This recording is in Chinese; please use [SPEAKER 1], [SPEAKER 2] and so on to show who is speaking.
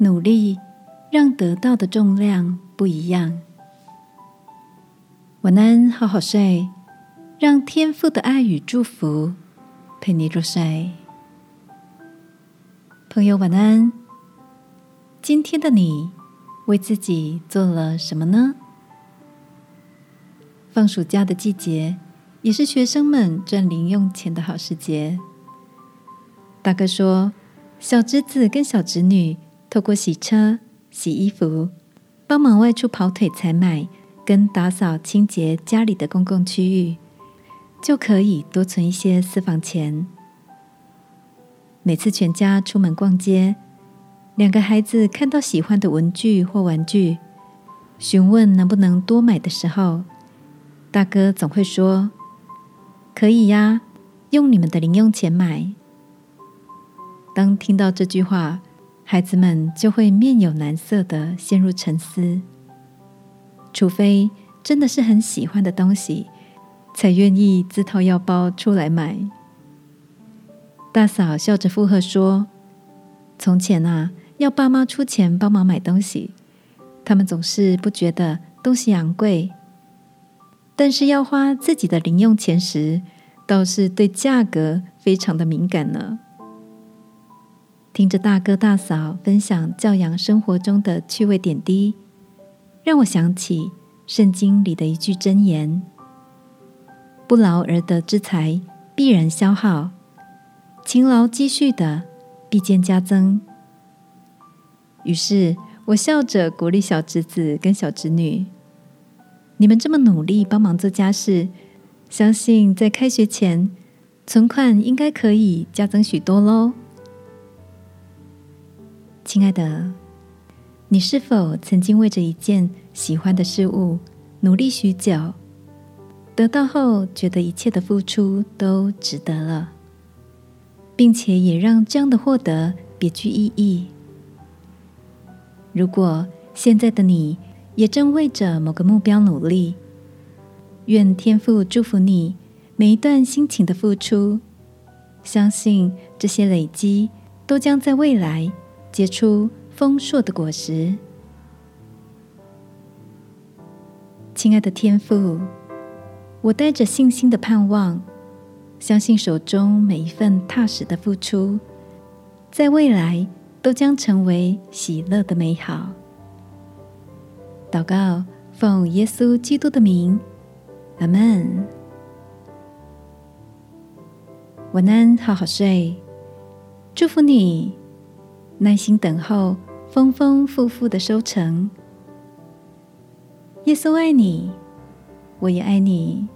[SPEAKER 1] 努力让得到的重量不一样。晚安，好好睡，让天赋的爱与祝福陪你入睡。朋友，晚安。今天的你为自己做了什么呢？放暑假的季节，也是学生们赚零用钱的好时节。大哥说，小侄子跟小侄女透过洗车、洗衣服，帮忙外出跑腿采买，跟打扫清洁家里的公共区域，就可以多存一些私房钱。每次全家出门逛街，两个孩子看到喜欢的文具或玩具，询问能不能多买的时候，大哥总会说：“可以呀，用你们的零用钱买。”当听到这句话，孩子们就会面有难色的陷入沉思。除非真的是很喜欢的东西，才愿意自掏腰包出来买。大嫂笑着附和说：“从前啊，要爸妈出钱帮忙买东西，他们总是不觉得东西昂贵。”但是要花自己的零用钱时，倒是对价格非常的敏感呢。听着大哥大嫂分享教养生活中的趣味点滴，让我想起圣经里的一句箴言：“不劳而得之财必然消耗，勤劳积蓄的必见加增。”于是我笑着鼓励小侄子跟小侄女。你们这么努力帮忙做家事，相信在开学前存款应该可以加增许多喽。亲爱的，你是否曾经为着一件喜欢的事物努力许久，得到后觉得一切的付出都值得了，并且也让这样的获得别具意义？如果现在的你，也正为着某个目标努力，愿天父祝福你每一段辛勤的付出，相信这些累积都将在未来结出丰硕的果实。亲爱的天父，我带着信心的盼望，相信手中每一份踏实的付出，在未来都将成为喜乐的美好。祷告，奉耶稣基督的名，阿门。晚安，好好睡。祝福你，耐心等候丰丰富富的收成。耶稣爱你，我也爱你。